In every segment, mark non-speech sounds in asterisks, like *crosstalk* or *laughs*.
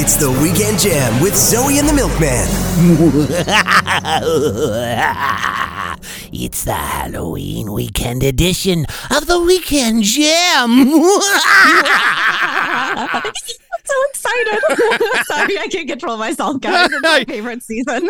It's the Weekend Jam with Zoe and the Milkman. *laughs* it's the Halloween weekend edition of the Weekend Jam. I'm *laughs* so excited. *laughs* Sorry, I can't control myself, guys. It's my favorite season.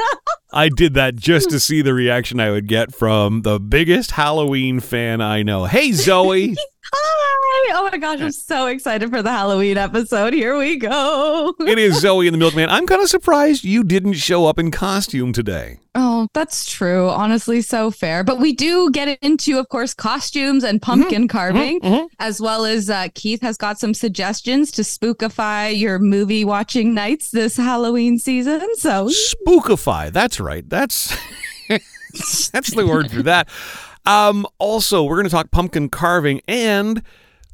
I did that just to see the reaction I would get from the biggest Halloween fan I know. Hey, Zoe. Hi. Oh my gosh, I'm so excited for the Halloween episode. Here we go. it is *laughs* Zoe and the Milkman. I'm kind of surprised you didn't show up in costume today. Oh, that's true. Honestly, so fair. But we do get into, of course, costumes and pumpkin mm-hmm. carving, mm-hmm. as well as uh, Keith has got some suggestions to spookify your movie watching nights this Halloween season. So, spookify. That's right. That's. *laughs* that's the word for that. Um, also, we're going to talk pumpkin carving, and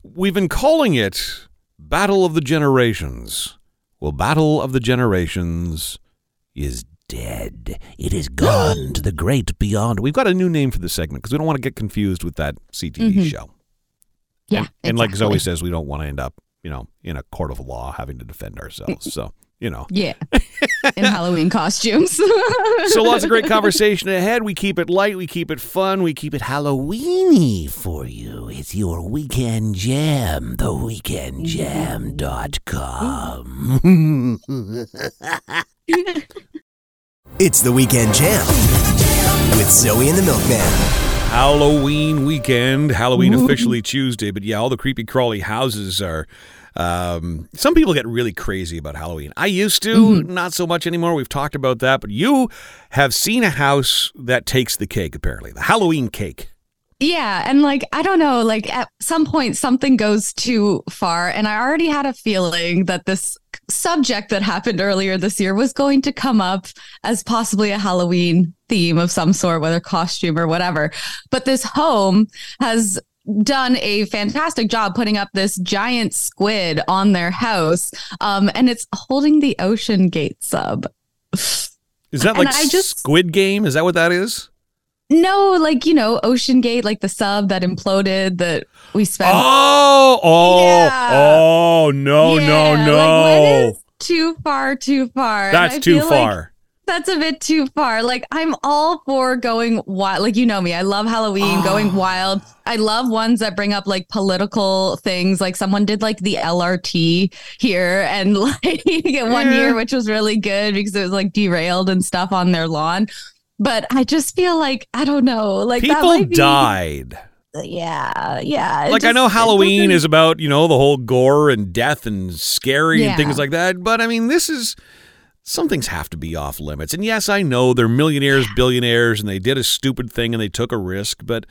we've been calling it Battle of the Generations. Well, Battle of the Generations is dead. It is gone to the great beyond. We've got a new name for the segment because we don't want to get confused with that CTV mm-hmm. show. Yeah. And, exactly. and like Zoe says, we don't want to end up, you know, in a court of law having to defend ourselves. So you know. Yeah. In Halloween costumes. *laughs* so lots of great *laughs* conversation ahead. We keep it light, we keep it fun, we keep it Halloweeny for you. It's your weekend jam, theweekendjam.com. *laughs* it's the weekend jam with Zoe and the Milkman. Halloween weekend, Halloween officially Tuesday, but yeah, all the creepy crawly houses are um, some people get really crazy about Halloween. I used to, mm-hmm. not so much anymore. We've talked about that, but you have seen a house that takes the cake, apparently, the Halloween cake. Yeah. And like, I don't know, like at some point something goes too far. And I already had a feeling that this subject that happened earlier this year was going to come up as possibly a Halloween theme of some sort, whether costume or whatever. But this home has done a fantastic job putting up this giant squid on their house. Um, and it's holding the OceanGate sub. Is that like I just, Squid Game? Is that what that is? No, like you know, OceanGate, like the sub that imploded that we spent. Oh, oh, yeah. oh, no, yeah. no, no! Like, too far, too far. That's too far. Like that's a bit too far. Like I'm all for going wild. Like you know me, I love Halloween, going ah. wild. I love ones that bring up like political things. Like someone did like the LRT here and *laughs* like one year, which was really good because it was like derailed and stuff on their lawn. But I just feel like I don't know. Like people be, died. Yeah, yeah. Like just, I know Halloween is about you know the whole gore and death and scary yeah. and things like that. But I mean, this is some things have to be off limits. And yes, I know they're millionaires, billionaires, and they did a stupid thing and they took a risk, but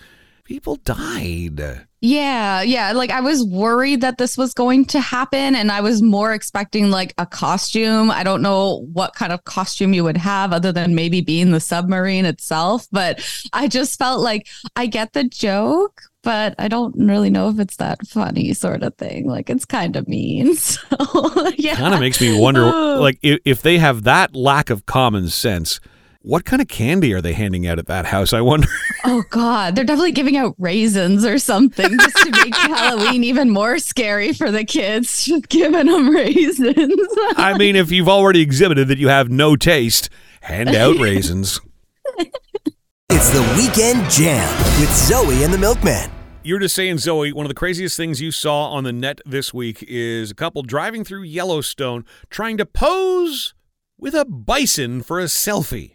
people died. Yeah, yeah. Like I was worried that this was going to happen, and I was more expecting like a costume. I don't know what kind of costume you would have other than maybe being the submarine itself, but I just felt like I get the joke, but I don't really know if it's that funny sort of thing. Like it's kind of mean. *laughs* So yeah. Kind of makes me wonder like if, if they have that lack of common sense, what kind of candy are they handing out at that house? I wonder. *laughs* Oh God, they're definitely giving out raisins or something just to make *laughs* Halloween even more scary for the kids. Just giving them raisins. I mean, if you've already exhibited that you have no taste, hand out raisins. It's the Weekend Jam with Zoe and the Milkman. You were just saying, Zoe, one of the craziest things you saw on the net this week is a couple driving through Yellowstone trying to pose with a bison for a selfie.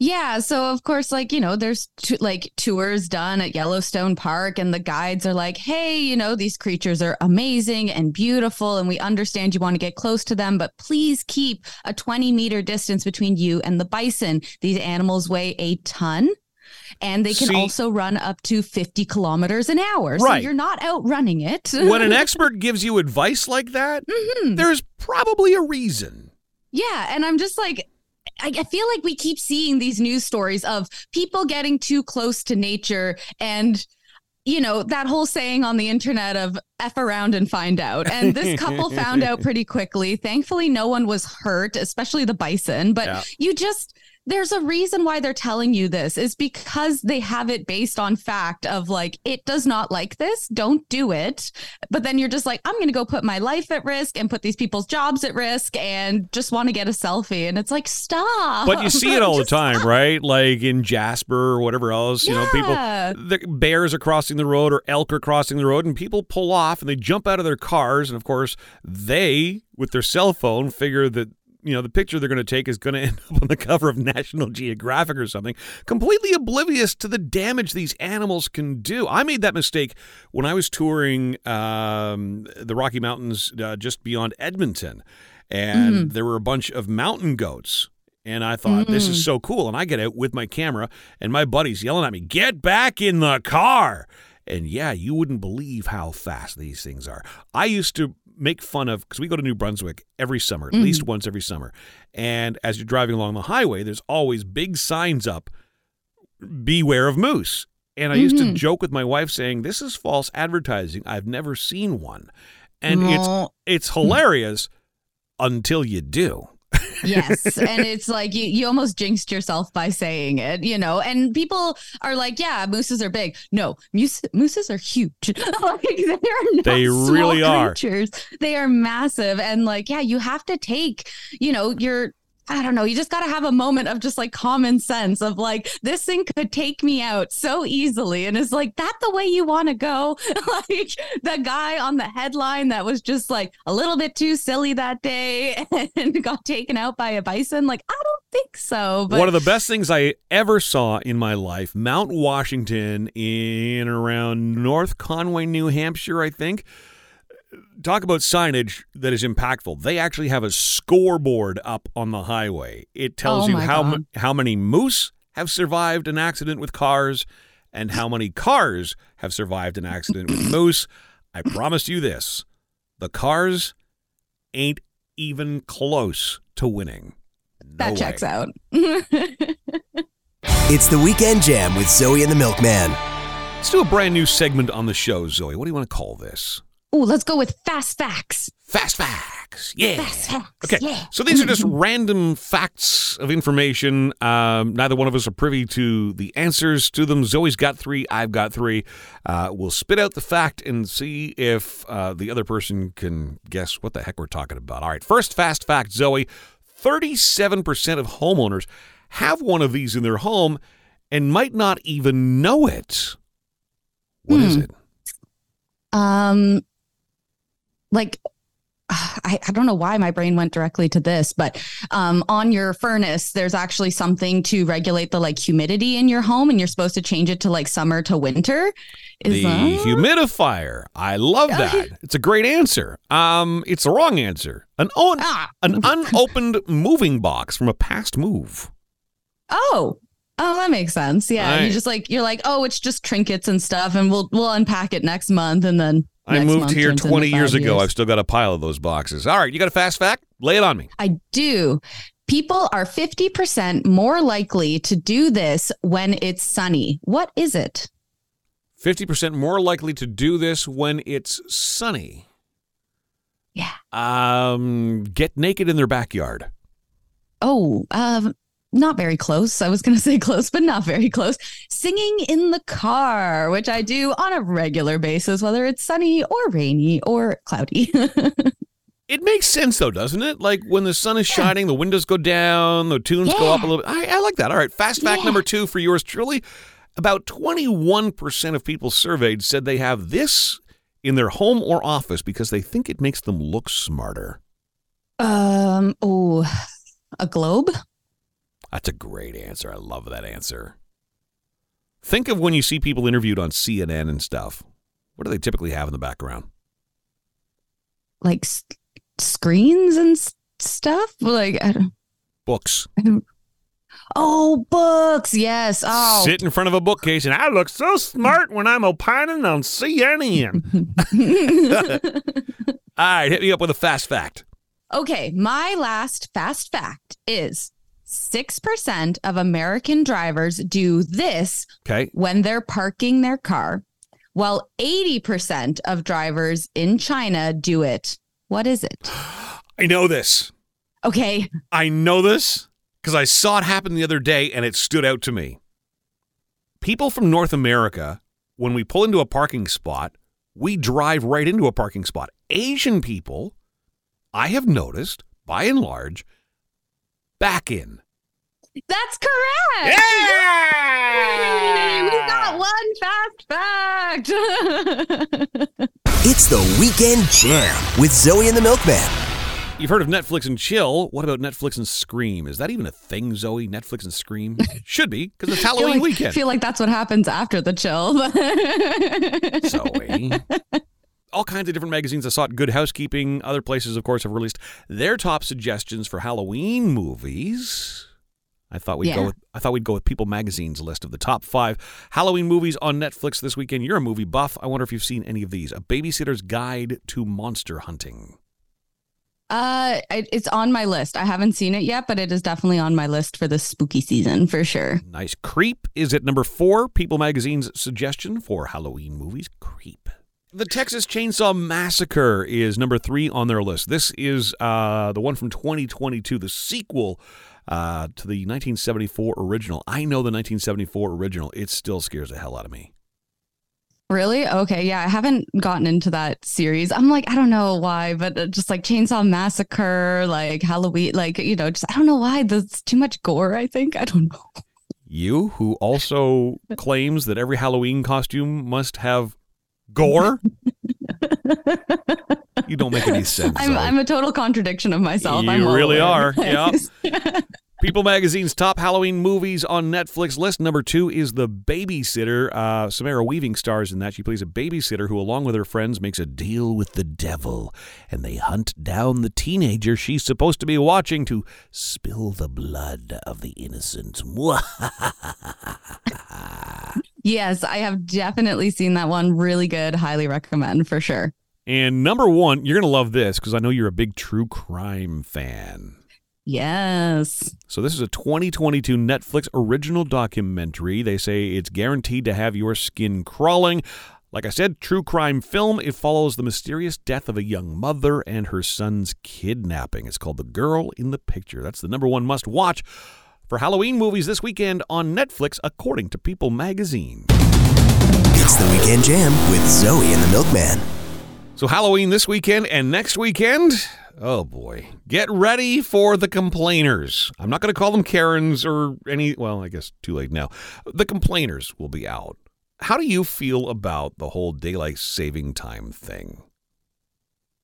Yeah, so of course, like you know, there's t- like tours done at Yellowstone Park, and the guides are like, "Hey, you know, these creatures are amazing and beautiful, and we understand you want to get close to them, but please keep a 20 meter distance between you and the bison. These animals weigh a ton." And they can See, also run up to 50 kilometers an hour. Right. So you're not outrunning it. when an *laughs* expert gives you advice like that, mm-hmm. there's probably a reason. Yeah. And I'm just like, I, I feel like we keep seeing these news stories of people getting too close to nature and you know, that whole saying on the internet of F around and find out. And this couple found out *laughs* pretty quickly. Thankfully, no one was hurt, especially the bison. But yeah. you just, there's a reason why they're telling you this is because they have it based on fact of like it does not like this don't do it but then you're just like i'm going to go put my life at risk and put these people's jobs at risk and just want to get a selfie and it's like stop But you see it *laughs* all the time, stop. right? Like in Jasper or whatever else. You know, people, the bears are crossing the road or elk are crossing the road, and people pull off and they jump out of their cars. And of course, they, with their cell phone, figure that. You know, the picture they're going to take is going *laughs* to end up on the cover of National Geographic or something, completely oblivious to the damage these animals can do. I made that mistake when I was touring um, the Rocky Mountains uh, just beyond Edmonton. And there were a bunch of mountain goats and I thought, this is so cool. And I get out with my camera, and my buddy's yelling at me, Get back in the car. And yeah, you wouldn't believe how fast these things are. I used to make fun of, because we go to New Brunswick every summer, at mm. least once every summer. And as you're driving along the highway, there's always big signs up, Beware of moose. And I used to mm-hmm. joke with my wife saying, This is false advertising. I've never seen one. And it's No. it's hilarious until you do. Yes *laughs* and it's like you, you almost jinxed yourself by saying it you know and people are like yeah mooses are big no moose, mooses are huge *laughs* like they are not They small really are. creatures. they are massive and like yeah you have to take you know your I don't know. You just got to have a moment of just like common sense of like, this thing could take me out so easily. And it's like, that the way you want to go? *laughs* like the guy on the headline that was just like a little bit too silly that day *laughs* and got taken out by a bison. Like, I don't think so. But One of the best things I ever saw in my life, Mount Washington in around North Conway, New Hampshire, I think. Talk about signage that is impactful. They actually have a scoreboard up on the highway. It tells Oh you how m- how many moose have survived an accident with cars and how many cars have survived an accident with *coughs* moose. I promise you this. The cars ain't even close to winning. No that way. checks out. *laughs* It's the Weekend Jam with Zoe and the Milkman. Let's do a brand new segment on the show, Zoe. What do you want to call this? Oh, let's go with fast facts. Fast facts. Yeah. Fast facts. Okay. Yeah. So these are just random facts of information. Um, neither one of us are privy to the answers to them. Zoe's got three. I've got three. Uh, we'll spit out the fact and see if uh, the other person can guess what the heck we're talking about. All right. First fast fact, Zoe 37% of homeowners have one of these in their home and might not even know it. What is Hmm. it? um like *sighs* I, I don't know why my brain went directly to this, but um, on your furnace, there's actually something to regulate the like humidity in your home, and you're supposed to change it to like summer to winter. Is the that- humidifier. I love that. It's a great answer. Um, it's the wrong answer. An un- ah, an unopened moving box from a past move. oh, oh, that makes sense. Yeah, Right. you just like you're like, oh, it's just trinkets and stuff, and we'll we'll unpack it next month, and then I moved here 20 years ago. years. I've still got a pile of those boxes. All right, you got a fast fact? Lay it on me. I do. People are 50% more likely to do this when it's sunny. What is it? 50% more likely to do this when it's sunny. Yeah. Um, get naked in their backyard. Oh, um, not very close. I was going *laughs* to say close, but not very close. Singing in the car, which I do on a regular basis, whether it's sunny or rainy or cloudy. *laughs* It makes sense though, doesn't it? Like when the sun is shining, the windows go down, the tunes go up a little bit. I, I like that. All right, fast fact Yeah. number two for yours truly. About 21% of people surveyed said they have this in their home or office because they think it makes them look smarter. um, oh, a globe? That's a great answer. I love that answer. Think of when you see people interviewed on CNN and stuff. What do they typically have in the background? Like s- screens and s- stuff? Like, I don't, Books. I don't, oh, books. Yes. Oh, Sit in front of a bookcase and I look so smart when I'm opining on CNN. *laughs* *laughs* All right, hit me up with a fast fact. Okay, my last fast fact is 6% of American drivers do this Okay. when they're parking their car, while 80% of drivers in China do it. What is it? I know this. Okay, I know this because I saw it happen the other day and it stood out to me. People from North America, when we pull into a parking spot, we drive right into a parking spot. Asian people, I have noticed, by and large, back in. That's correct. Yeah! We got one fast fact. It's the Weekend Jam with Zoe and the Milkman. You've heard of Netflix and chill. What about Netflix and Scream? Is that even a thing, Zoe? Netflix and Scream? *laughs* Should be, because it's I feel Halloween like, weekend. feel like that's what happens after the chill. *laughs* Zoe. All kinds of different magazines. I saw it. Good Housekeeping. Other places, of course, have released their top suggestions for Halloween movies. I thought we'd go with I thought we'd go with People Magazine's list of the top five Halloween movies on Netflix this weekend. You're a movie buff. I wonder if you've seen any of these. A Babysitter's Guide to Monster Hunting. Uh, it's on my list. I haven't seen it yet, but it is definitely on my list for this spooky season for sure. Nice. Creep is at number four. People Magazine's suggestion for Halloween movies. Creep. The Texas Chainsaw Massacre is number three on their list. This is uh, the one from 2022, the sequel uh, to the 1974 original. I know the 1974 original. It still scares the hell out of me. Really? Okay. Yeah, I haven't gotten into that series. I'm like, I don't know why, but uh, just like Chainsaw Massacre, like Halloween, like you know, just I don't know why. There's too much gore. I think I don't know. You, who also *laughs* claims that every Halloween costume must have gore, *laughs* you don't make any sense. I'm I'm a total contradiction of myself. I'm You really are. *laughs* Yep. *laughs* People Magazine's top Halloween movies on Netflix list. Number two is The Babysitter. Uh, Samara Weaving stars in that. She plays a babysitter who, along with her friends, makes a deal with the devil, and they hunt down the teenager she's supposed to be watching to spill the blood of the innocent. Yes, I have definitely seen that one. Really good. Highly recommend for sure. and number one, you're going to love this because I know you're a big true crime fan. Yes. So this is a 2022 Netflix original documentary. They say it's guaranteed to have your skin crawling. Like I said, true crime film. It follows the mysterious death of a young mother and her son's kidnapping. It's called The Girl in the Picture. That's the number one must watch for Halloween movies this weekend on Netflix, according to People magazine. It's the Weekend Jam with Zoe and the Milkman. So Halloween this weekend and next weekend. Oh boy. Get ready for the complainers. I'm not going to call them Karens or any well, I guess too late now. The complainers will be out. How do you feel about the whole daylight saving time thing?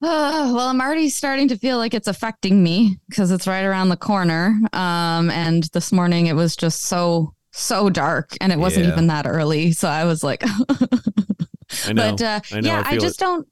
Uh, *sighs* well, I'm already starting to feel like it's affecting me because it's right around the corner. Um, and this morning it was just so so dark, and it wasn't Yeah. even that early. So I was like, *laughs* I know. but uh, I know, yeah, I I, just it. don't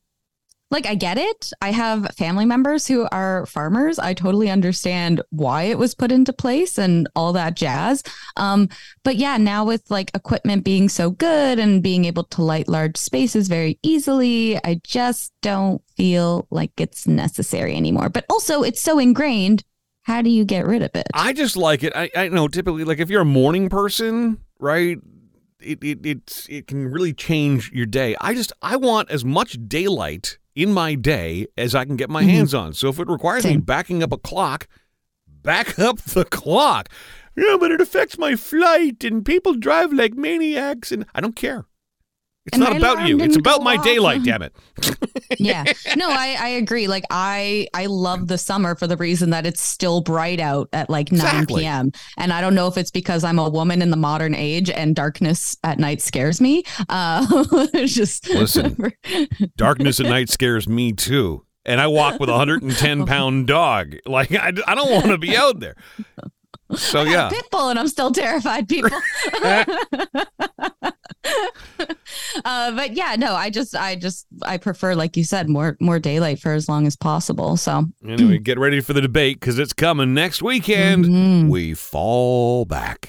like. I get it. I have family members who are farmers. I totally understand why it was put into place and all that jazz. Um, but yeah, now with like equipment being so good and being able to light large spaces very easily, I just don't feel like it's necessary anymore. But also, it's so ingrained. How do you get rid of it? I just like it. I, I know typically like if you're a morning person, right? It it it it can really change your day. I just I want as much daylight in my day as I can get my Mhm. hands on. So if it requires me backing up a clock, back *laughs* up the clock. Yeah, but it affects my flight and people drive like maniacs and I don't care. It's And not my about you. It's about my off. daylight, *laughs* damn it. yeah *laughs* no I, I agree like i i love the summer for the reason that it's still bright out at like 9 Exactly. p.m and i don't know if it's because i'm a woman in the modern age and darkness at night scares me uh *laughs* just Listen. Darkness at night scares me too. And I walk with a 110 pound dog. Like, I, I don't want to be out there. So, yeah. pit bull and i'm still terrified people *laughs* uh but yeah no i just i just i prefer like you said more more daylight for as long as possible so Anyway, get ready for the debate because it's coming next weekend. Mhm. We fall back.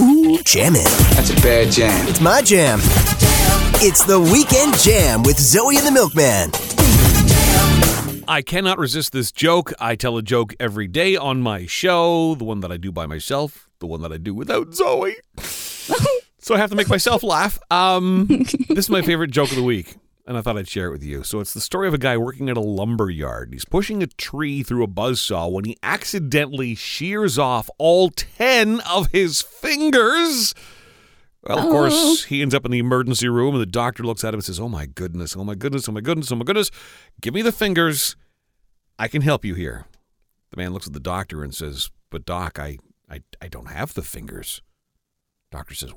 Ooh, jamming. That's a bad jam. It's my jam. It's the Weekend Jam with Zoe and the Milkman. I cannot resist this joke. I tell a joke every day on my show the one that I do by myself, the one that I do without Zoe. So I have to make myself *laughs* laugh. Um, this is my favorite joke of the week. and I thought I'd share it with you. So it's the story of a guy working at a lumber yard. He's pushing a tree through a buzzsaw when he accidentally shears off all 10 of his fingers. Well, of course, he ends up in the emergency room, and the doctor looks at him and says, Oh my goodness, oh my goodness, oh my goodness, oh my goodness. Give me the fingers. I can help you here. The man looks at the doctor and says, But, Doc, I, I, I don't have the fingers. Doctor says,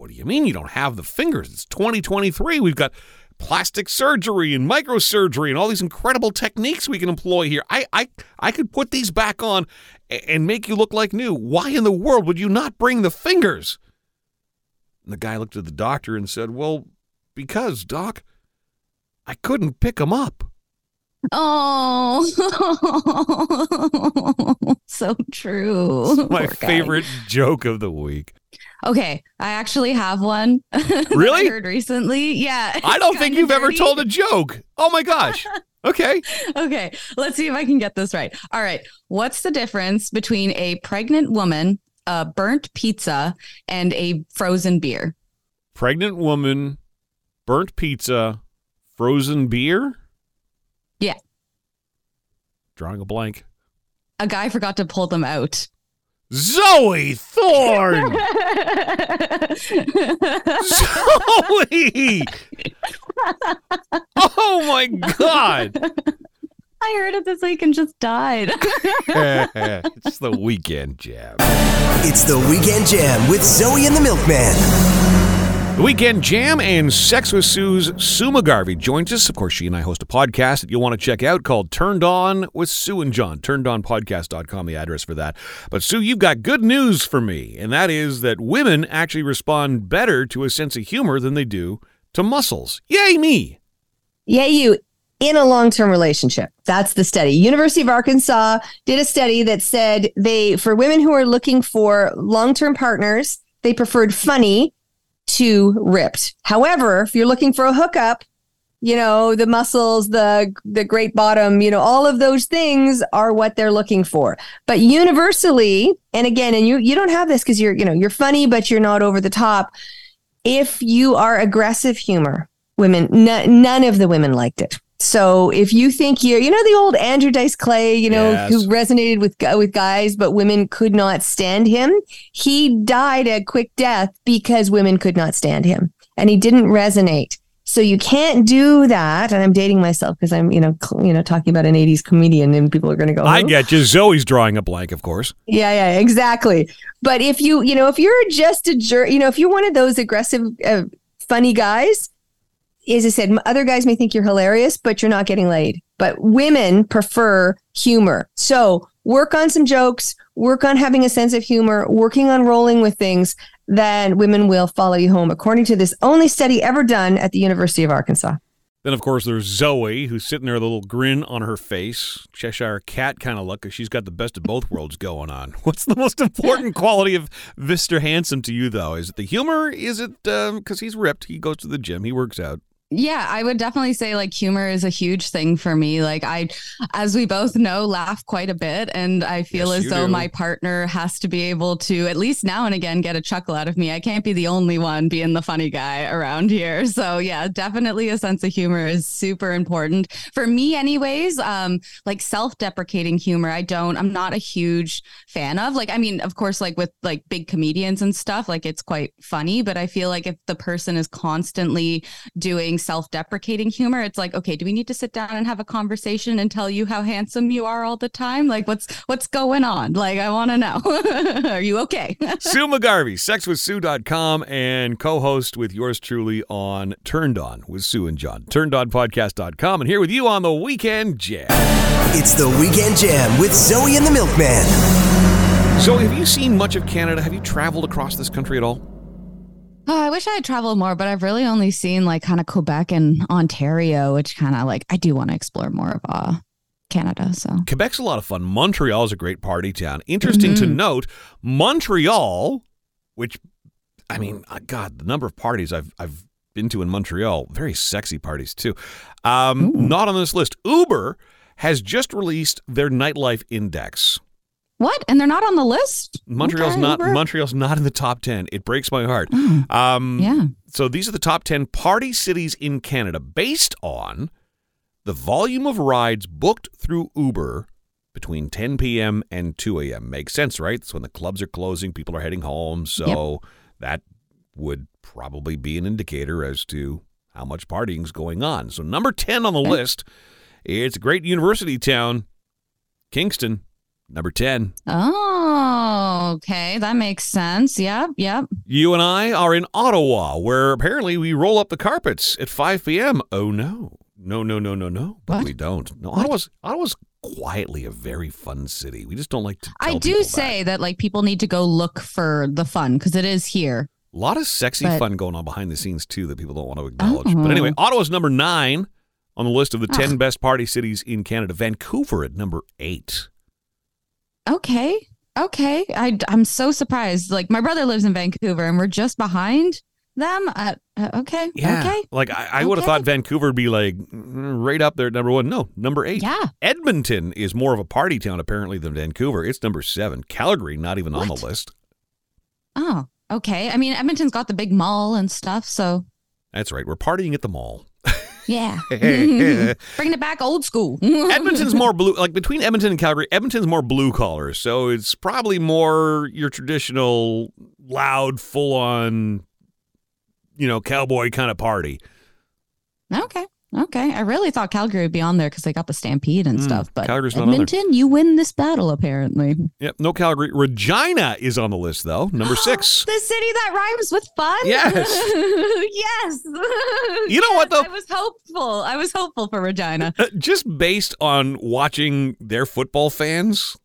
What do you mean you don't have the fingers? It's 2023. We've got plastic surgery and microsurgery and all these incredible techniques we can employ here. I, I, I could put these back on and make you look like new. Why in the world would you not bring the fingers? And the guy looked at the doctor and said, Well, because, Doc, I couldn't pick them up. Oh, *laughs* so true. My Poor guy. favorite joke of the week. Okay, I actually have one. *laughs* Really? Heard recently. Yeah. *laughs* I don't think you've ever told a joke. Oh my gosh. *laughs* Okay. Okay, let's see if I can get this right. All right, what's the difference between a pregnant woman, a burnt pizza, and a frozen beer? Pregnant woman, burnt pizza, frozen beer? Yeah. Drawing a blank. A guy forgot to pull them out. Zoe Thorne! *laughs* Zoe! Oh my God! *laughs* I heard it this week and just died. *laughs* it's the weekend jam. It's the Weekend Jam with Zoe and the Milkman. The Weekend Jam and Sex with Sue's Sue McGarvie joins us. Of course, she and I host a podcast that you'll want to check out called Turned On with Sue and John. TurnedOnPodcast.com, the address for that. But Sue, you've got good news for me, and that is that women actually respond better to a sense of humor than they do to muscles. Yay, me! Yeah, you in a long-term relationship. That's the study. University of Arkansas did a study that said they for women who are looking for long-term partners, they preferred funny to ripped. However, if you're looking for a hookup, you know, the muscles, the the great bottom, you know, all of those things are what they're looking for. But universally, and again, and you you don't have this because you're, you know, you're funny, but you're not over the top. If you are aggressive humor, women, n- none of the women liked it. So if you think you're, you know, the old Andrew Dice Clay, you know, Yes. who resonated with with guys, but women could not stand him. He died a quick death because women could not stand him, and he didn't resonate. So you can't do that. And I'm dating myself because I'm, you know, cl- you know, talking about an '80s comedian, and people are going to go. I get you. Zoe's drawing a blank, of course. Yeah, yeah, exactly. But if you, you know, if you're just a jerk, you know, if you're one of those aggressive, uh, funny guys, as I said, other guys may think you're hilarious, but you're not getting laid. But women prefer humor. So work on some jokes, work on having a sense of humor, working on rolling with things, then women will follow you home, according to this only study ever done at the University of Arkansas. Then, of course, there's Zoe, who's sitting there with a little grin on her face. Cheshire cat kind of look, because she's got the best of both worlds going on. *laughs* What's the most important quality of Mr. Handsome to you, though? Is it the humor? Is it um, because he's ripped? He goes to the gym, he works out. Yeah, I would definitely say like humor is a huge thing for me. Like I as we both know, laugh quite a bit and I feel Yes, as though do. my partner has to be able to at least now and again get a chuckle out of me. I can't be the only one being the funny guy around here. *laughs* So, yeah, definitely a sense of humor is super important. For me anyways, um like self-deprecating humor, I don't I'm not a huge fan of. Like I mean, of course like with like big comedians and stuff, like it's quite funny, but I feel like if the person is constantly doing self-deprecating humor it's like okay do we need to sit down and have a conversation and tell you how handsome you are all the time like what's what's going on like i want to know *laughs* are you okay *laughs* Sue McGarvie, sexwithsue.com, and co host with yours truly on Turned On with Sue and John. TurnedOnPodcast.com, and here with you on the Weekend Jam. It's the Weekend Jam with Zoe and the Milkman. So, have you seen much of Canada? Have you traveled across this country at all? Oh, i wish i had traveled more but i've really only seen like kind of quebec and ontario which kind of like i do want to explore more of uh canada so Quebec's a lot of fun. Montreal is a great party town. Interesting to Mhm. note, Montreal, which I mean, uh, God, the number of parties I've I've been to in Montreal, very sexy parties too. Um, not on this list. Uber has just released their nightlife index. What? And they're not on the list? Montreal's Okay, not? Montreal's not in the top 10. It breaks my heart. Oh, Um yeah. so these are the top 10 party cities in Canada based on the volume of rides booked through Uber between 10 p.m. and 2 a.m. Makes sense, right? It's when the clubs are closing, people are heading home. So that would probably be an indicator as to how much partying's going on. So number 10 on the Okay. list, it's a great university town, Kingston, number 10. Oh, okay. That makes sense. Yep. Yep. You and I are in Ottawa, where apparently we roll up the carpets at 5 p.m. Oh no. No, no, no, no, no. But What? we don't. No, Ottawa's Ottawa's quietly a very fun city. We just don't like to I do say that. like people need to go look for the fun because it is here. a lot of sexy but- fun going on behind the scenes too that people don't want to acknowledge. But uh-huh. anyway, Oh. Ottawa's number 9 on the list of the ah. 10 Ugh. best party cities in Canada. Vancouver at number 8. Okay. Okay. I, I'm so surprised. Like my brother lives in Vancouver and we're just behind them. Uh, uh, okay. Yeah. Okay. Like I, I would have thought Vancouver would be like mm, right up there at number 1. No, number 8. Yeah. Edmonton is more of a party town apparently than Vancouver. It's number seven. Calgary not even on the list. Oh, okay. I mean, Edmonton's got the big mall and stuff. So That's right. We're partying at the mall. Yeah. *laughs* Bringing it back old school. *laughs* Edmonton's more blue. Like between Edmonton and Calgary, Edmonton's more blue collar, so it's probably more your traditional loud, full on, you know, cowboy kind of party. Okay. Okay. I really thought Calgary would be on there because they got the stampede and Mm, stuff. But Calgary's not on there. Edmonton, you win this battle, apparently. Yep, no Calgary. Regina is on the list though, number *gasps* six. the city that rhymes with fun? Yes. *laughs* yes. You know what, though? I was hopeful. I was hopeful for Regina. Uh, Just based on watching their football fans,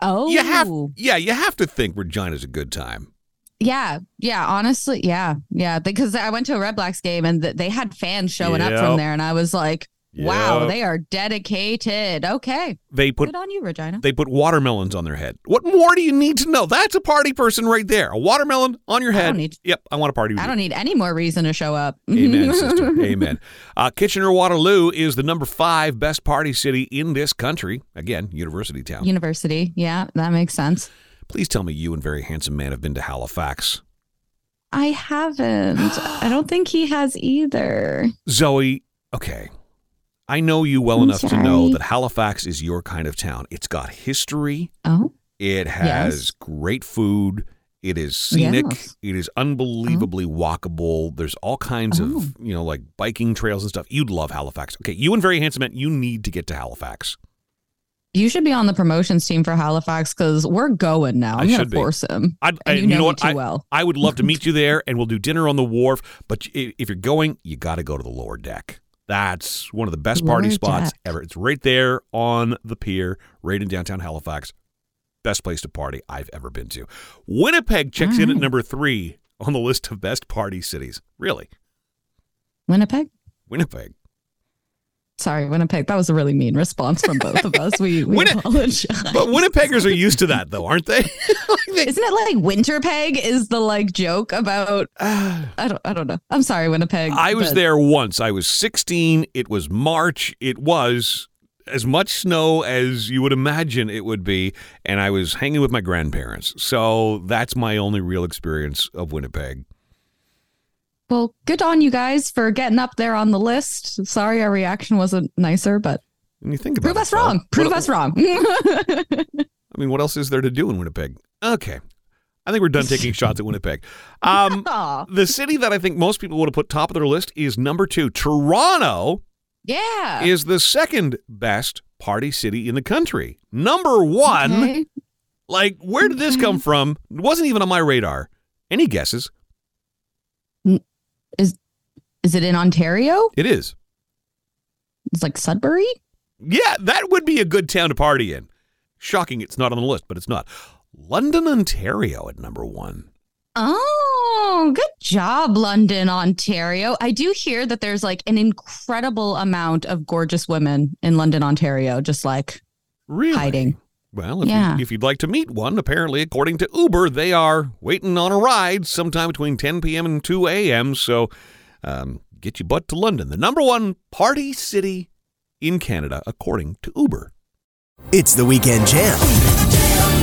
Oh. you have yeah, you have to think Regina's a good time. Yeah, yeah, honestly, yeah, yeah. Because I went to a Redblacks game and th- they had fans showing up from there, and I was like, "Wow, Yep. they are dedicated." Okay, They put good on you, Regina. They put watermelons on their head. What more do you need to know? That's a party person right there. A watermelon on your I head. don't need- yep, I want to party with I don't need any more reason to show up. *laughs* Amen, sister. Amen. Uh, Kitchener Waterloo is the number five best party city in this country. Again, university town. University, yeah, that makes sense. Please tell me you and very handsome man have been to Halifax. I haven't. I don't think he has either. Zoe, okay. I know you well I'm enough to know that Halifax is your kind of town. It's got history. Oh, It has Yes. great food. It is scenic. Yes. It is unbelievably walkable. There's all kinds Oh. of, you know, like biking trails and stuff. You'd love Halifax. Okay, you and Very Handsome Man, you need to get to Halifax. You should be on the promotions team for Halifax because we're going now. I I'm gonna force him. I'd, And you and know, what? too I, well. I would love to meet you there and we'll do dinner on the wharf. But if you're going, you got to go to the lower deck. That's one of the best party Lower spots Deck. ever. It's right there on the pier, right in downtown Halifax. Best place to party I've ever been to. Winnipeg checks in at number three on the list of best party cities. Really? Winnipeg. Winnipeg. Sorry, Winnipeg. That was a really mean response from both of us. We, we Winni- apologize. But Winnipeggers are used to that, though, aren't they? *laughs* Like they- Isn't it like Winterpeg is the like joke about *sighs* I don't I don't know. I'm sorry, Winnipeg. I was but- there once. I was 16. It was March. It was as much snow as you would imagine it would be. And I was hanging with my grandparents. So that's my only real experience of Winnipeg. Well, good on you guys for getting up there on the list. Sorry our reaction wasn't nicer, but When you think about prove it, us though, wrong. Prove what- us wrong. *laughs* I mean, what else is there to do in Winnipeg? Okay. I think we're done taking shots at Winnipeg. Um, *laughs* the city that I think most people would have put top of their list is number two. Toronto yeah. is the second best party city in the country. Number one. Okay. Like, where did this come from? It wasn't even on my radar. Any guesses? Is is it in Ontario? It is. It's like Sudbury? Yeah, that would be a good town to party in. Shocking it's not on the list, but it's not. London, Ontario at number one. Oh, good job, London, Ontario. I do hear that there's like an incredible amount of gorgeous women in London, Ontario, just like Really? hiding. Well, if, Yeah. you, if you'd like to meet one, apparently, according to Uber, they are waiting on a ride sometime between 10 p.m. and 2 a.m. So um, get your butt to London, the number one party city in Canada, according to Uber. It's the Weekend Jam.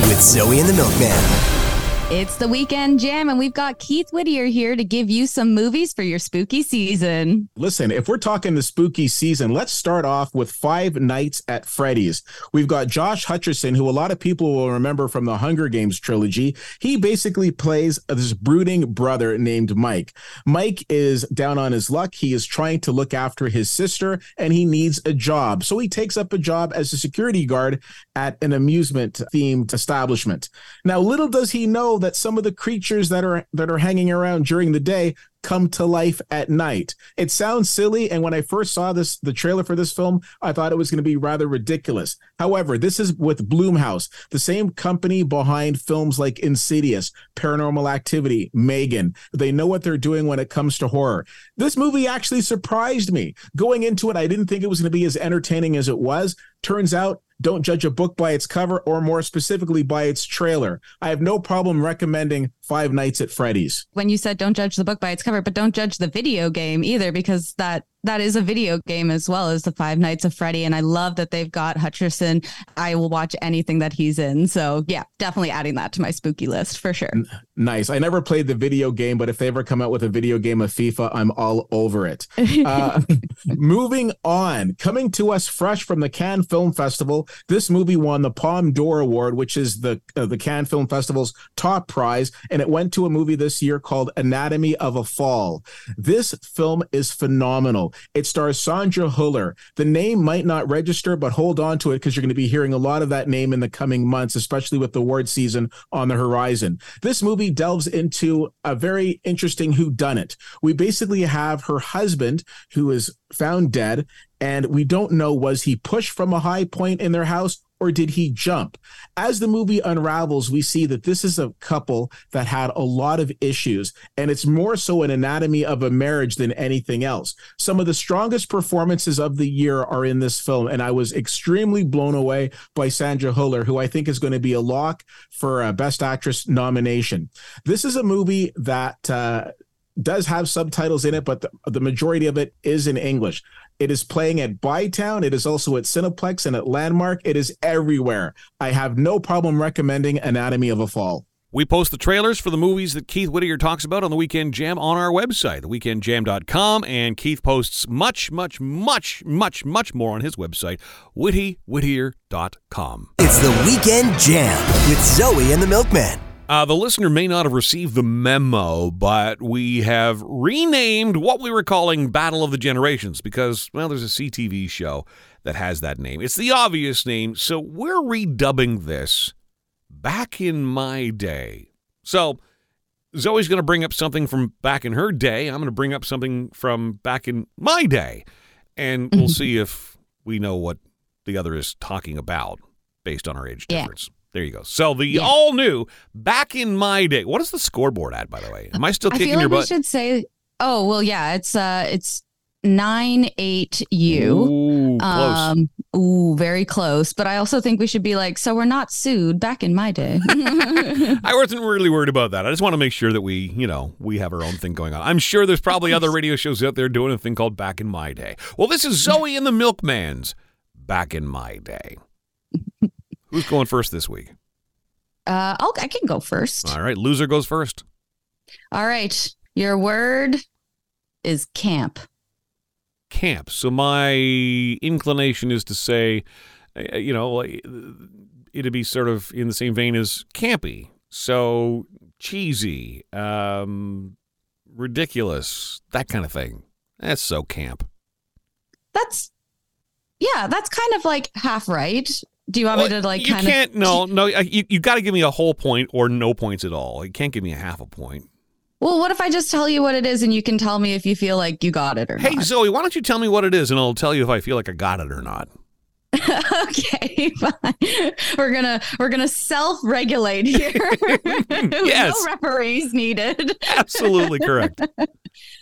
with Zoe and the Milkman. It's the weekend jam, and we've got Keith Whittier here to give you some movies for your spooky season. Listen, if we're talking the spooky season, let's start off with Five Nights at Freddy's. We've got Josh Hutcherson, who a lot of people will remember from the Hunger Games trilogy. He basically plays this brooding brother named Mike. Mike is down on his luck. He is trying to look after his sister, and he needs a job. So he takes up a job as a security guard at an amusement themed establishment. Now, little does he know that some of the creatures that are that are hanging around during the day come to life at night. It sounds silly and when I first saw this the trailer for this film, I thought it was going to be rather ridiculous. However, this is with Blumhouse, the same company behind films like Insidious, Paranormal Activity, M3GAN. They know what they're doing when it comes to horror. This movie actually surprised me. Going into it, I didn't think it was going to be as entertaining as it was. Turns out don't judge a book by its cover or more specifically by its trailer. I have no problem recommending Five Nights at Freddy's. When you said don't judge the book by its cover, but don't judge the video game either, because that that is a video game as well as the Five Nights of Freddy. And I love that they've got Hutcherson. I will watch anything that he's in. So yeah, definitely adding that to my spooky list for sure. Nice. I never played the video game, but if they ever come out with a video game of FIFA, I'm all over it. *laughs* Uh, *laughs* moving on, coming to us fresh from the Cannes Film Festival, this movie won the Palme d'Or Award, which is the uh, the Cannes Film Festival's top prize, and it went to a movie this year called Anatomy of a Fall. This film is phenomenal. It stars Sandra Hüller. The name might not register, but hold on to it because you're going to be hearing a lot of that name in the coming months, especially with the award season on the horizon. This movie delves into a very interesting who done it. We basically have her husband who is found dead and we don't know was he pushed from a high point in their house or did he jump? As the movie unravels, we see that this is a couple that had a lot of issues, and it's more so an anatomy of a marriage than anything else. Some of the strongest performances of the year are in this film, and I was extremely blown away by Sandra Hüller, who I think is going to be a lock for a Best Actress nomination. This is a movie that. Uh, does have subtitles in it, but the, the majority of it is in English. It is playing at ByTowne. It is also at Cineplex and at Landmark. It is everywhere. I have no problem recommending Anatomy of a Fall. We post the trailers for the movies that Keith Whittier talks about on the Weekend Jam on our website, theweekendjam.com, and Keith posts much, much, much, much, much more on his website, whittywhittier.com. It's the Weekend Jam with Zoe and the Milkman. Uh, the listener may not have received the memo, but we have renamed what we were calling Battle of the Generations because, well, there's a CTV show that has that name. It's the obvious name, so we're redubbing this Back in My Day. So Zoe's going to bring up something from back in her day. I'm going to bring up something from back in my day, and we'll *laughs* see if we know what the other is talking about based on our age Yeah. difference. There you go. So the Yeah. all new back in my day. What is the scoreboard at, by the way? Am I still kicking I feel your like we butt? should say, oh well, yeah, it's uh, it's nine eight U. Ooh, close. Um, ooh, very close. But I also think we should be like, so we're not sued back in my day. *laughs* *laughs* I wasn't really worried about that. I just want to make sure that we, you know, we have our own thing going on. I'm sure there's probably other radio shows out there doing a thing called Back in My Day. Well, this is Zoe and the Milkman's Back in My Day. Who's going first this week? uh, I'll, I can go first. All right, loser goes first. All right, your word is camp. Camp. So my inclination is to say, uh, you know, it'd be sort of in the same vein as campy. So cheesy, um, ridiculous, that kind of thing. That's so camp. That's yeah, that's kind of like half right. Do you want me to like you can't. of No, no. You you got to give me a whole point or no points at all. You can't give me a half a point. Well, what if I just tell you what it is and you can tell me if you feel like you got it or Hey not? Hey, Zoe, why don't you tell me what it is and I'll tell you if I feel like I got it or not. *laughs* okay, *laughs* fine. We're gonna we're gonna self regulate here. *laughs* Yes. no referees needed. Absolutely correct.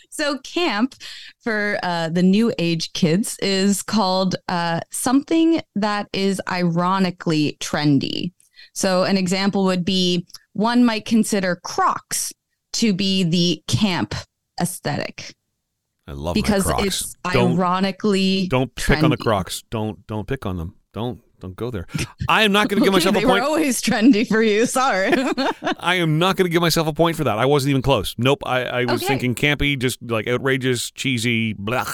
So camp for uh, the new age kids is called uh, something that is ironically trendy. So an example would be one might consider Crocs to be the camp aesthetic I love because my Crocs. it's don't ironically don't pick on the. Crocs. Don't don't pick on them. Don't don't go there. I am not going *laughs* to give Okay, myself a point. they were always trendy for you. Sorry. *laughs* I am not going to give myself a point for that. I wasn't even close. Nope. I, I was Okay. thinking campy, just like outrageous, cheesy, blah.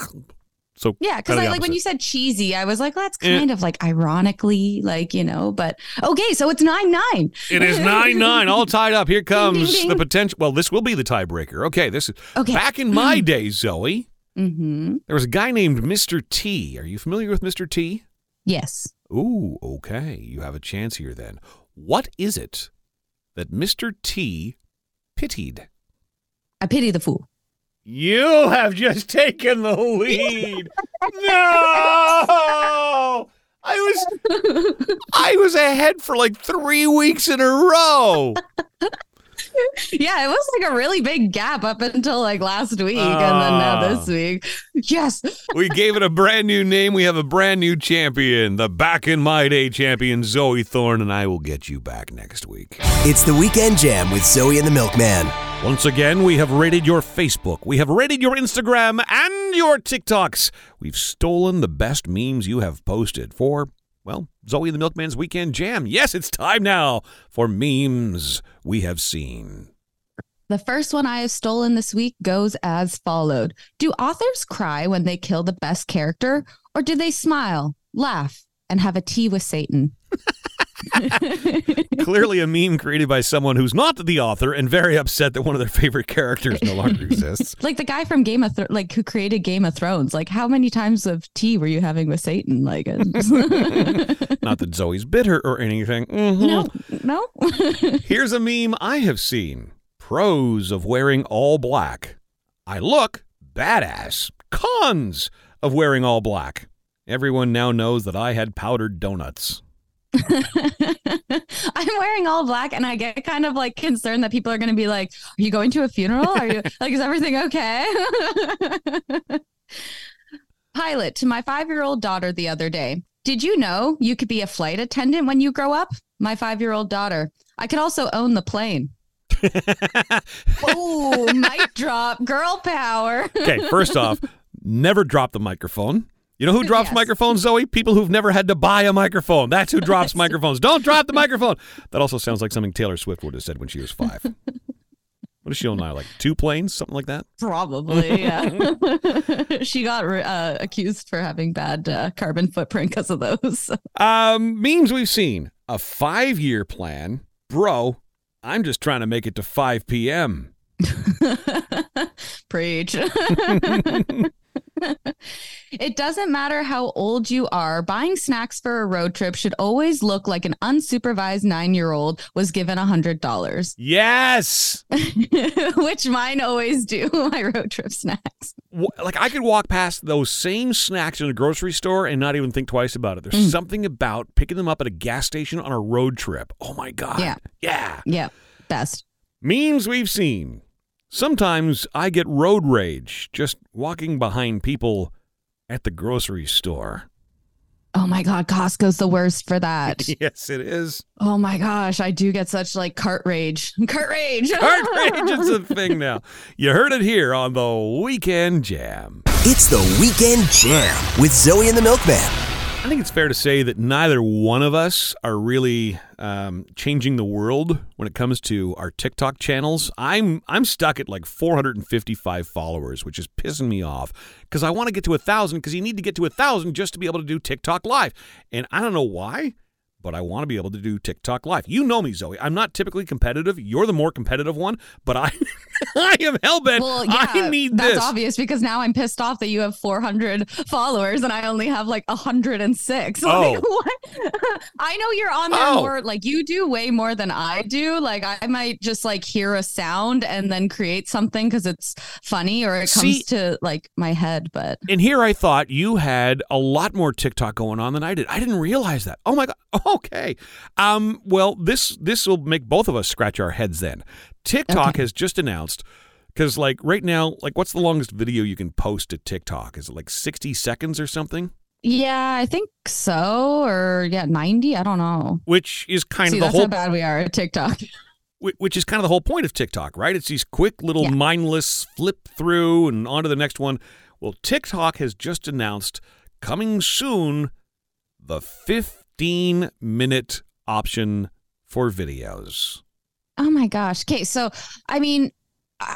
So yeah, because like, when you said cheesy, I was like, that's Eh. kind of like ironically, like you know. But okay, so it's nine nine. It is nine nine, all *laughs* tied up. Here comes ding, the ding. potential. Well, this will be the tiebreaker. Okay, this is Okay. back in my *clears throat* day, Zoe. Mm-hmm. There was a guy named Mr. T. Are you familiar with Mr. T? Yes. Ooh, okay. You have a chance here then. What is it that Mr. T pitied? I pity the fool. You have just taken the lead. *laughs* no! I was *laughs* I was ahead for like 3 weeks in a row. *laughs* Yeah, it was like a really big gap up until like last week, and then now Ah. this week. Yes. *laughs* We gave it a brand new name. We have a brand new champion, the back in my day champion Zoe Thorne, and I will get you back next week. It's the Weekend Jam with Zoe and the Milkman. Once again, we have rated your Facebook, we have rated your Instagram and your TikToks. We've stolen the best memes you have posted for, well, Zoe and the Milkman's Weekend Jam. Yes, it's time now for memes we have seen. The first one I have stolen this week goes as followed Do authors cry when they kill the best character, or do they smile, laugh, and have a tea with Satan? *laughs* *laughs* Clearly, a meme created by someone who's not the author and very upset that one of their favorite characters no longer *laughs* exists. like the guy from Game of Thrones, like who created Game of Thrones. Like, how many times of tea were you having with Satan? Like, *laughs* Not that Zoe's bitter or anything. Mhm. no, no. Here's a meme I have seen pros of wearing all black. I look badass. Cons of wearing all black. Everyone now knows that I had powdered donuts. *laughs* I'm wearing all black and I get kind of like concerned that people are going to be like, Are you going to a funeral? Are you *laughs* like, is everything okay? *laughs* Pilot to my five year old daughter the other day. Did you know you could be a flight attendant when you grow up? My five year old daughter. I could also own the plane. oh, mic drop, girl power. Okay, first off, never drop the microphone. You know who drops Yes. microphones, Zoe? People who've never had to buy a microphone. That's who drops *laughs* microphones. Don't drop the microphone. That also sounds like something Taylor Swift would have said when she was five. *laughs* What does she own now? Like two planes? Something like that? Probably, yeah. *laughs* she got uh, accused for having bad uh, carbon footprint because of those. Um, memes we've seen. A five year plan. Bro, I'm just trying to make it to 5 p.m. Preach. *laughs* it doesn't matter how old you are, buying snacks for a road trip should always look like an unsupervised nine year old was given a $100, Yes. *laughs* which mine always do, *laughs* my road trip snacks. Like I could walk past those same snacks in a grocery store and not even think twice about it. There's mm. something about picking them up at a gas station on a road trip. Oh my God. Yeah. Yeah. Yeah, best. Memes we've seen. Sometimes I get road rage just walking behind people at the grocery store. Oh my God, Costco's the worst for that. *laughs* yes, it is. Oh my gosh, I do get such like cart rage. *laughs* Cart rage. *laughs* Cart rage is a thing now. You heard it here on the Weekend Jam. It's the Weekend Jam with Zoe and the Milkman. I think it's fair to say that neither one of us are really um, changing the world when it comes to our TikTok channels. I'm I'm stuck at like 455 followers, which is pissing me off because I want to get to a thousand because you need to get to a thousand just to be able to do TikTok live, and I don't know why. But I want to be able to do TikTok live. You know me, Zoe. I'm not typically competitive. You're the more competitive one, but I, *laughs* I am hellbent. Well, yeah, I need that's this. obvious because now I'm pissed off that you have 400 followers and I only have like 106. *laughs* Oh. Like, what? *laughs* I know you're on there Oh. more, like you do way more than I do. Like I might just like hear a sound and then create something because it's funny or it comes See- to like my head. But And here I thought you had a lot more TikTok going on than I did. I didn't realize that. Oh my god. Okay. Um well, this this will make both of us scratch our heads then. TikTok Okay. has just announced cuz like right now, like what's the longest video you can post to TikTok? Is it like 60 seconds or something? yeah, I think so. Or yeah, 90. I don't know. Which is kind See, of the that's whole how bad we are at TikTok. *laughs* which is kind of the whole point of TikTok, right? It's these quick little Yeah. mindless flip through and on to the next one. Well, TikTok has just announced coming soon the 15 minute option for videos. Oh my gosh. Okay, so I mean, uh,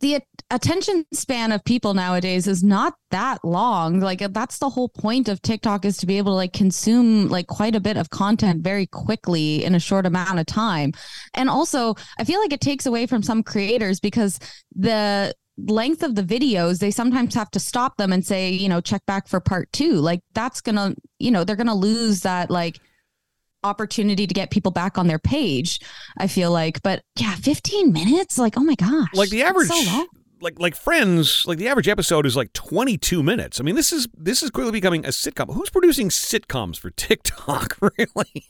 the attention span of people nowadays is not that long. Like that's the whole point of TikTok is to be able to like consume like quite a bit of content very quickly in a short amount of time. And also, I feel like it takes away from some creators because the length of the videos they sometimes have to stop them and say you know check back for part two like that's gonna you know they're gonna lose that like opportunity to get people back on their page i feel like but yeah 15 minutes like oh my gosh Like the average so like like friends, like the average episode is like 22 minutes. I mean, this is this is quickly becoming a sitcom. Who's producing sitcoms for TikTok, *laughs* really?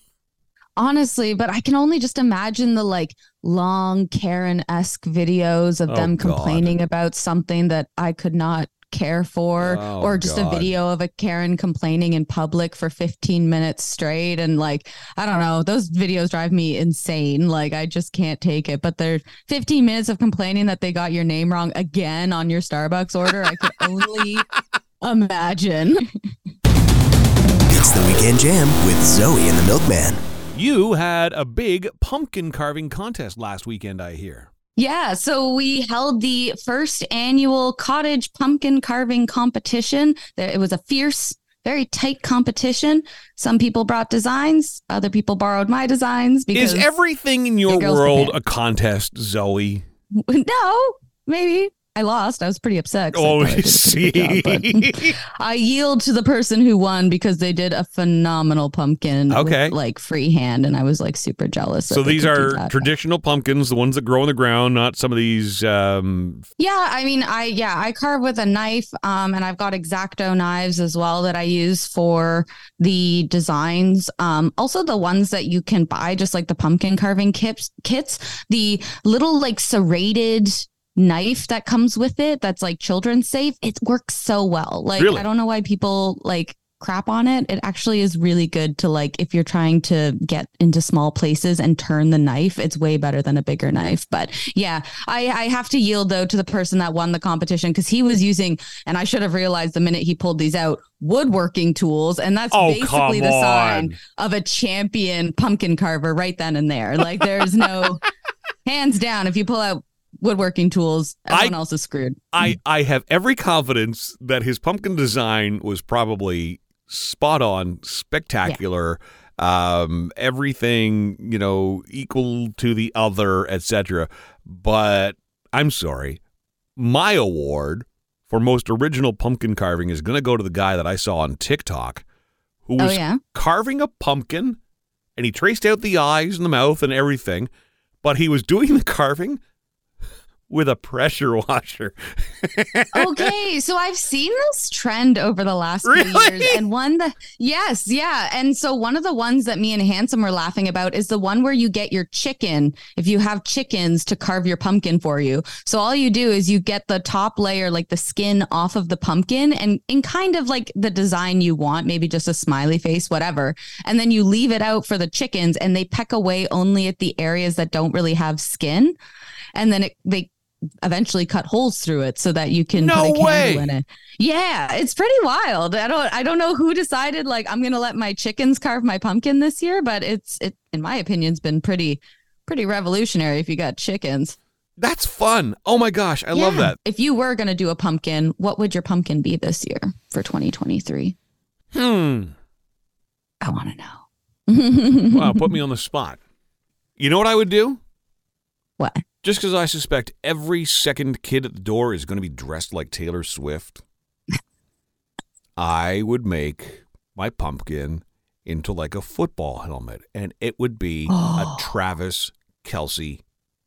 Honestly but i can only just imagine the like long karen-esque videos of Oh, them God. complaining about something that i could not care for Oh, or just God. a video of a karen complaining in public for 15 minutes straight and like i don't know those videos drive me insane like i just can't take it but they're 15 minutes of complaining that they got your name wrong again on your starbucks order i could only *laughs* imagine It's the Weekend Jam with Zoe and the Milkman. You had a big pumpkin carving contest last weekend, I hear. Yeah, so we held the first annual cottage pumpkin carving competition. It was a fierce, very tight competition. Some people brought designs, other people borrowed my designs because Is everything in your world prepared. a contest, Zoe? *laughs* no, maybe I lost. I was pretty upset. Oh, I I did a *laughs* see. job, *laughs* I yield to the person who won because they did a phenomenal pumpkin, with, Okay. like freehand, and I was like super jealous. so these are traditional pumpkins, the ones that grow in the ground, not some of these. Um, Yeah, I mean, I yeah, I carve with a knife, um, and I've got exacto knives as well that I use for the designs. Um, also the ones that you can buy, just like the pumpkin carving kits. Kits, the little like serrated knife that comes with it, that's like children safe. It works so well. Like Really? I don't know why people like crap on it. It actually is really good to like if you're trying to get into small places and turn the knife. It's way better than a bigger knife. But yeah, I, I have to yield though to the person that won the competition because he was using, and I should have realized the minute he pulled these out, woodworking tools, and that's oh, basically the sign of a champion pumpkin carver right then and there. Like there's no *laughs* hands down. If you pull out woodworking tools, everyone else is screwed. I, I have every confidence that his pumpkin design was probably spot on, spectacular, um, everything, you know, equal to the other, etc. But I'm sorry. My award for most original pumpkin carving is going to go to the guy that I saw on TikTok who Oh was yeah. carving a pumpkin and he traced out the eyes and the mouth and everything, but he was doing the *laughs* carving with a pressure washer. *laughs* okay, so I've seen this trend over the last few Really? years, and one that yes, yeah, and so one of the ones that me and Handsome were laughing about is the one where you get your chicken if you have chickens to carve your pumpkin for you. So all you do is you get the top layer, like the skin off of the pumpkin, and in kind of like the design you want, maybe just a smiley face, whatever, and then you leave it out for the chickens, and they peck away only at the areas that don't really have skin, and then it they eventually cut holes through it so that you can No put a candle way. in it. Yeah, it's pretty wild. I don't I don't know who decided like I'm going to let my chickens carve my pumpkin this year, but it's it in my opinion's been pretty pretty revolutionary if you got chickens. That's fun. Oh my gosh, I love that. If you were going to do a pumpkin, what would your pumpkin be this year for 2023? Hmm. I want to know. Wow, put me on the spot. You know what I would do? What? Just because I suspect every second kid at the door is going to be dressed like Taylor Swift, I would make my pumpkin into like a football helmet, and it would be a *gasps* Travis Kelce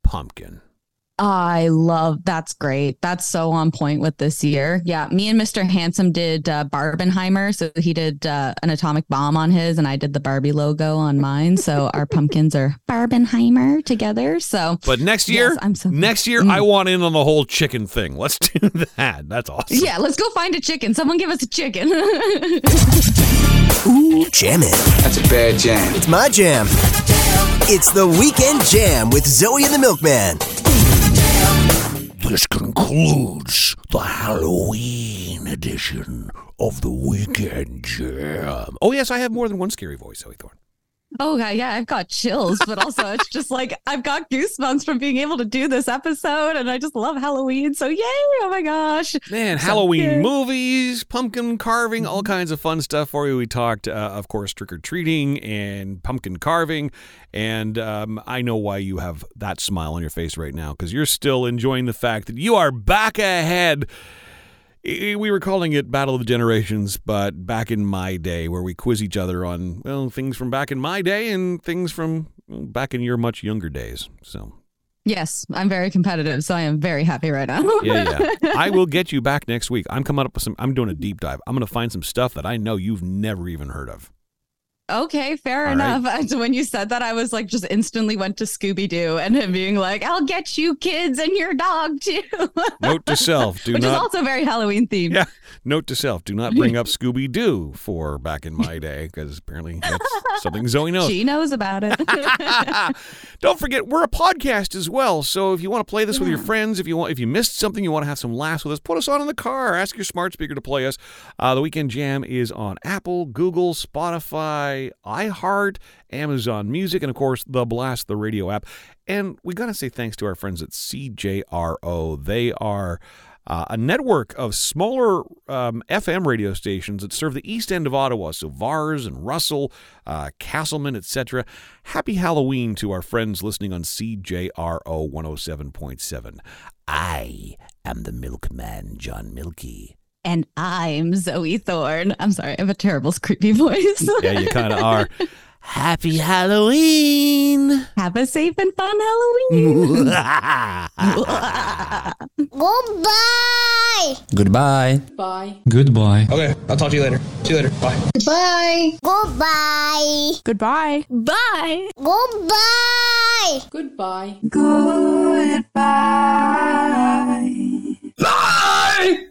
pumpkin. I love that's great. That's so on point with this year. Yeah, me and Mr. Handsome did uh, Barbenheimer, so he did uh, an atomic bomb on his, and I did the Barbie logo on mine. So *laughs* our pumpkins are Barbenheimer together. So But next Yes, year, I'm so- next year, Mm. I want in on the whole chicken thing. Let's do *laughs* that. That's awesome. yeah, let's go find a chicken. Someone give us a chicken. *laughs* Ooh, jammin'. That's a bad jam. It's my jam. It's the Weekend Jam with Zoe and the Milkman. This concludes the Halloween edition of the weekend jam. Oh, yes, I have more than one scary voice, Zoe Thorne. Oh god, yeah, I've got chills, but also it's just like I've got goosebumps from being able to do this episode, and I just love Halloween. So yay! Oh my gosh, Man, So Halloween good. movies, pumpkin carving, all kinds of fun stuff for you. We talked, uh, of course, trick or treating and pumpkin carving. And um, I know why you have that smile on your face right now because you're still enjoying the fact that you are back ahead. We were calling it Battle of the Generations, but back in my day, where we quiz each other on, well, things from back in my day and things from back in your much younger days. So yes, I'm very competitive, so I am very happy right now. yeah, yeah. *laughs* I will get you back next week. I'm coming up with some. I'm doing a deep dive. I'm going to find some stuff that I know you've never even heard of. Okay, fair All enough. *laughs* And when you said that, I was like, just instantly went to Scooby Doo and him being like, "I'll get you kids and your dog too," *laughs* Note to self: Do which is not. also very Halloween themed. Yeah. Note to self: Do not bring up *laughs* Scooby Doo for back in my day, because apparently that's something Zoe knows. She knows about it. Don't forget, we're a podcast as well. So if you want to play this with your friends, if you want, if you missed something, you want to have some laughs with us, put us on in the car. Ask your smart speaker to play us. Uh, the Weekend Jam is on Apple, Google, Spotify, iHeart, Amazon Music, and of course the Blast the Radio app. And we got to say thanks to our friends at CJRO. They are. Uh, a network of smaller um, FM radio stations that serve the east end of Ottawa, so Vars and Russell, uh, Casselman, etc. Happy Halloween to our friends listening on CJRO 107.7. I am the milkman, John Milky. And I'm Zoe Thorne. I'm sorry, I have a terrible creepy voice. *laughs* Yeah, you kind of are. Happy Halloween! have a safe and fun Halloween. *laughs* Goodbye. Goodbye. Bye. Goodbye. Okay, I'll talk to you later. See you later. Bye. Goodbye. Goodbye. Goodbye. Bye. Goodbye. Goodbye. Goodbye. Bye!